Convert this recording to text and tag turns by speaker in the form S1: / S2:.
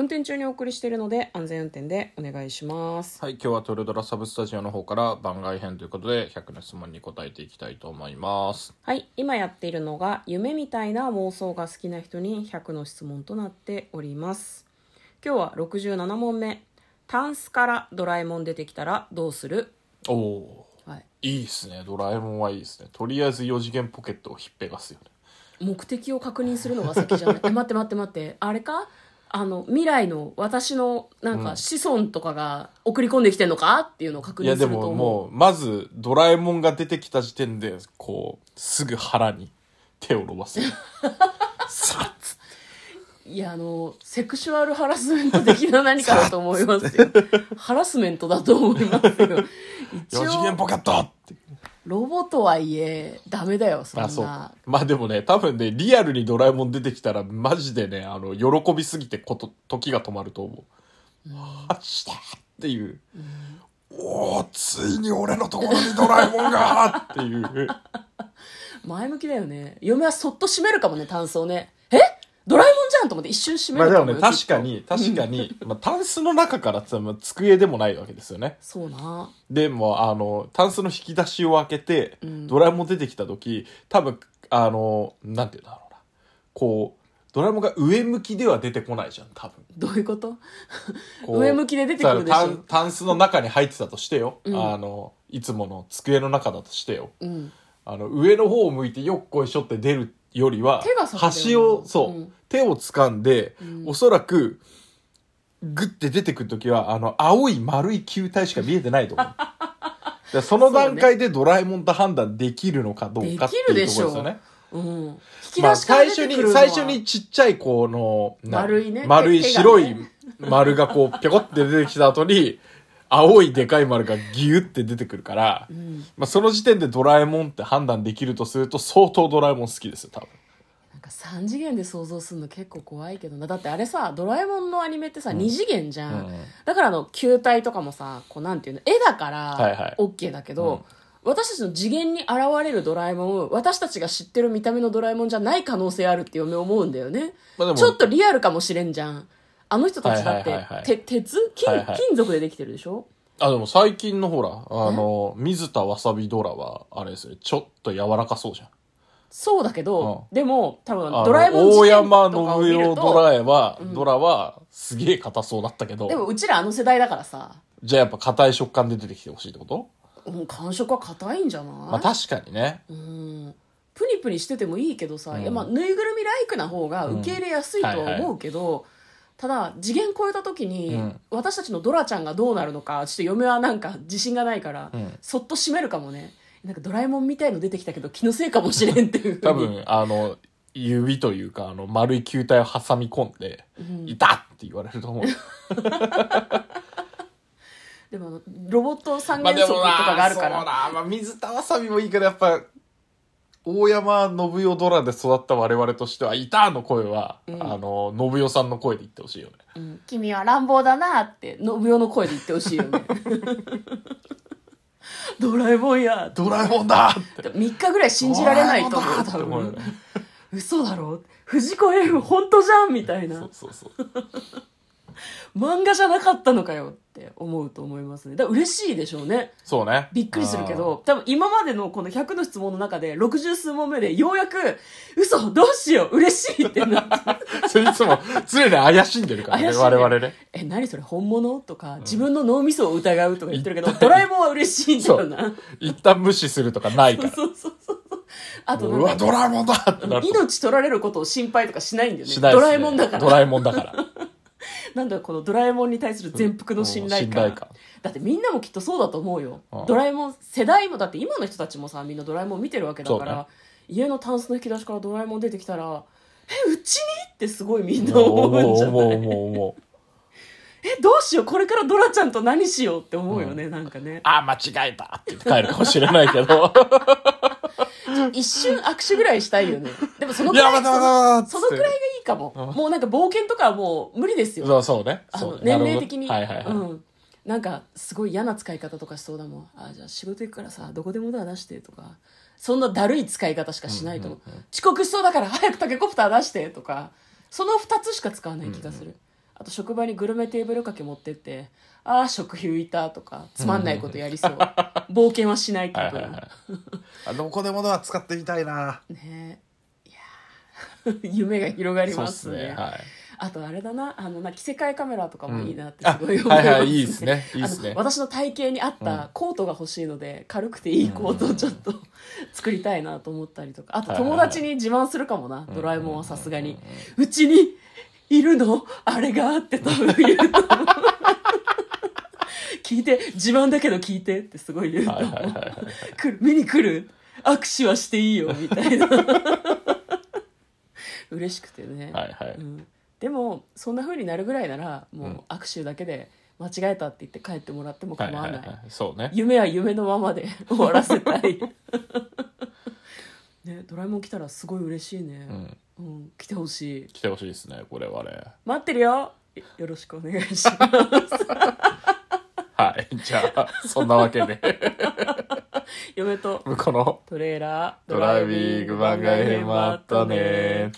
S1: 運転中にお送りしているので安全運転でお願いします。
S2: はい、今日はトレドラサブスタジオの方から番外編ということで、100の質問に答えていきたいと思います。
S1: はい、今やっているのが夢みたいな妄想が好きな人に100の質問となっております。今日は67問目。タンスからドラえもん出てきたらどうする？
S2: おお
S1: はい。
S2: ー、いいですね。ドラえもんはいいですね。とりあえず4次元ポケットをひっぺがすよね。
S1: 目的を確認するのが先じゃない？え待って待って待ってあれか？あの未来の私のなんか子孫とかが送り込んできてんのかっていうのを確
S2: いや、
S1: 認すると思う
S2: もう、まず、ドラえもんが出てきた時点で、こう、すぐ腹に手を伸ばすよ。さっつ
S1: いやあのセクシュアルハラスメント的な何かだと思いますよ ハラスメントだと思いますよ一
S2: 4次元
S1: 応
S2: ポケット。
S1: ロボとはいえダメだよそんな
S2: あ、そ。まあでもね、多分ね、リアルにドラえもん出てきたら、マジでね、あの、喜びすぎてこと、時が止まると思う。はっしたっていう。おおついに俺のところにドラえもんがっていう。
S1: 前向きだよね嫁はそっと閉めるかもねタンスをねゃんと思って一瞬閉め
S2: まあでもね、
S1: るかもよ
S2: 確かに、確かに、まあ、タンスの中からって言ったらまあ机でもないわけですよね。
S1: そうな。
S2: でも、あの、タンスの引き出しを開けて、
S1: ん。
S2: ドラえもん出てきた時、多分、あの、なんて言うんだろうな。こう、ドラえもんが上向きでは出てこないじゃん、多分。
S1: どういうこと？
S2: こう
S1: 上向きで出てくるでしょ。
S2: タンタンスの中に入ってたとしてよ、
S1: うん。
S2: あのいつもの机の中だとしてよ。
S1: うん。
S2: あの上の方を向いてよっこいしょって出るよりは端をそう、
S1: うん。
S2: 手を掴んで、
S1: うん。
S2: おそらくグッて出てくる時はあの青い丸い球体しか見えてないと思う。でその段階でドラえもんと判断できるのかどうかっていうところですよね。
S1: う。ん。
S2: まあ、最初に、最初にちっちゃいこの、な
S1: 丸いね。
S2: 丸い白い丸がこう、ぴょこって出てきた後に、青いでかい丸がギュって出てくるから、
S1: うん、
S2: まあ、その時点でドラえもんって判断できるとすると、相当ドラえもん好きですよ、多分。
S1: なんか3次元で想像するの結構怖いけどな。だってあれさドラえもんのアニメってさ、2次元じゃん、
S2: うん。
S1: だからあの球体とかもさこうなんていうの絵だから
S2: はいはい。
S1: OK だけど、私たちの次元に現れるドラえもん私たちが知ってる見た目のドラえもんじゃない可能性あるって嫁思うんだよね、
S2: まあ
S1: ちょっとリアルかもしれんじゃんあの人たちだって、
S2: はいはいはいはい。
S1: て鉄？金,、
S2: はいはい。
S1: 金属でできてるでしょ？
S2: あ、でも最近のほら、あの、水田わさびドラは、あれですね、ちょっと柔らかそうじゃん。
S1: そうだけど、
S2: う
S1: でも多分ドラえもん
S2: 大山
S1: とかを見
S2: 信代ドラえは、
S1: うん。
S2: ドラは、すげえ硬そうだったけど、
S1: でもうちらあの世代だからさ。
S2: じゃあやっぱ硬い食感で出てきてほしいってこと？
S1: もう感触は硬いんじゃない、
S2: まあ確かにね。
S1: うん。プニプニしててもいいけどさ、
S2: うん。
S1: いやまあぬいぐるみライクな方が受け入れやすいとは思うけど、ただ次元超えた時に、
S2: うん。
S1: 私たちのドラちゃんがどうなるのかちょっと嫁はなんか自信がないから、
S2: うん。
S1: そっと閉めるかもね。なんかドラえもんみたいの出てきたけど気のせいかもしれんっていう。
S2: 多分、あの、指というか、あの、丸い球体を挟み込んで、
S1: うん。
S2: いたって言われると思う。
S1: でもあのロボット三
S2: まあ
S1: とかがあるから、
S2: そうな、まあ水田わさびもいいけど、やっぱ、大山信代ドラで育った我々としては、いたの声は、
S1: うん
S2: あの、信代さんの声で言ってほしいよね。
S1: うん君は乱暴だなって信代の声で言ってほしいよね ドラえもんや
S2: ドラえもんだって。
S1: 3日ぐらい信じられないと思う。嘘だろ？藤子 F 本当じゃんみたい
S2: そ
S1: な
S2: うそうそう。
S1: 漫画じゃなかったのかよって思うと思いますね。だ嬉しいでしょうね。
S2: そうね。
S1: びっくりするけど多分今までのこの100の質問の中で60数問目でようやく嘘どうしよう嬉しいってなって。
S2: それいつも常に怪しんでるからね、
S1: 怪しんでる
S2: 我々ね。
S1: え何それ本物？とか自分の脳みそを疑うとか言ってるけど、ドラえもんは嬉しいんだよな。
S2: 一旦無視するとかないから。
S1: そうそうそうそう。あと
S2: うわ、ドラえもんだ。
S1: 命取られることを心配とかしないんだよね。
S2: しないですね。
S1: ドラえもんだから。
S2: ドラえもんだから。
S1: なんだこのドラえもんに対する全幅の信頼感,、だってみんなもきっとそうだと思うよ、
S2: うん。
S1: ドラえもん世代もだって今の人たちもさみんなドラえもん見てるわけだから、
S2: ね。
S1: 家のタンスの引き出しからドラえもん出てきたらえうちに？ってすごいみんな思
S2: 思う
S1: うんじゃない？
S2: 思う。
S1: えどうしよう？これからドラちゃんと何しようって思うよね、なんかね。
S2: あー、間違えたって言って帰るかもしれないけど。
S1: 一瞬握手ぐらいしたいよね。でもそのくらいそのくらいがかも。
S2: うん。
S1: もうなんか冒険とかはもう無理ですよ。
S2: そうそうね。
S1: あの年齢的に、
S2: はいはいはい。
S1: うん、なんかすごい嫌な使い方とかしそうだもん。あじゃあ仕事行くからさどこでもドア出してとか。そんなだるい使い方しかしないと思う,、遅刻しそうだから早くタケコプター出してとか。その2つしか使わない気がする、あと職場にグルメテーブルかけ持ってってああ食費浮いたとか。つまんないことやりそう、冒険はしないけど、
S2: はいどこでもドア使ってみたいな。
S1: ね。いやー 夢が広がりますね。
S2: すね。はい。
S1: あとあれだなあのな着せ替えカメラとかもいいなって
S2: あ
S1: すごい思います、
S2: はいはいいいですねいいですね。
S1: 私の体型に合ったコートが欲しいので、軽くていいコートをちょっと作りたいなと思ったりとか。あと友達に自慢するかもな、ドラえもんはさすがに。うちにいるの？あれが？って多分言うと聞いて自慢だけど聞いてってすごい言うと見に来る？握手はしていいよみたいな嬉しくてね、
S2: はいはい。
S1: うん、でもそんな風になるぐらいならもう握手だけで間違えたって言って帰ってもらっても構わない,、
S2: はいはいはい。そうね。
S1: 夢は夢のままで 終わらせたいねドラえもん来たらすごい嬉しいね
S2: う、ん。
S1: うん来てほしい
S2: 来てほしいですね、これはね。
S1: 待ってるよよろしくお願いします
S2: はい。じゃあ、そんなわけで、
S1: 嫁と
S2: 向こうの
S1: トレーラー
S2: ドライビング番外編もあったね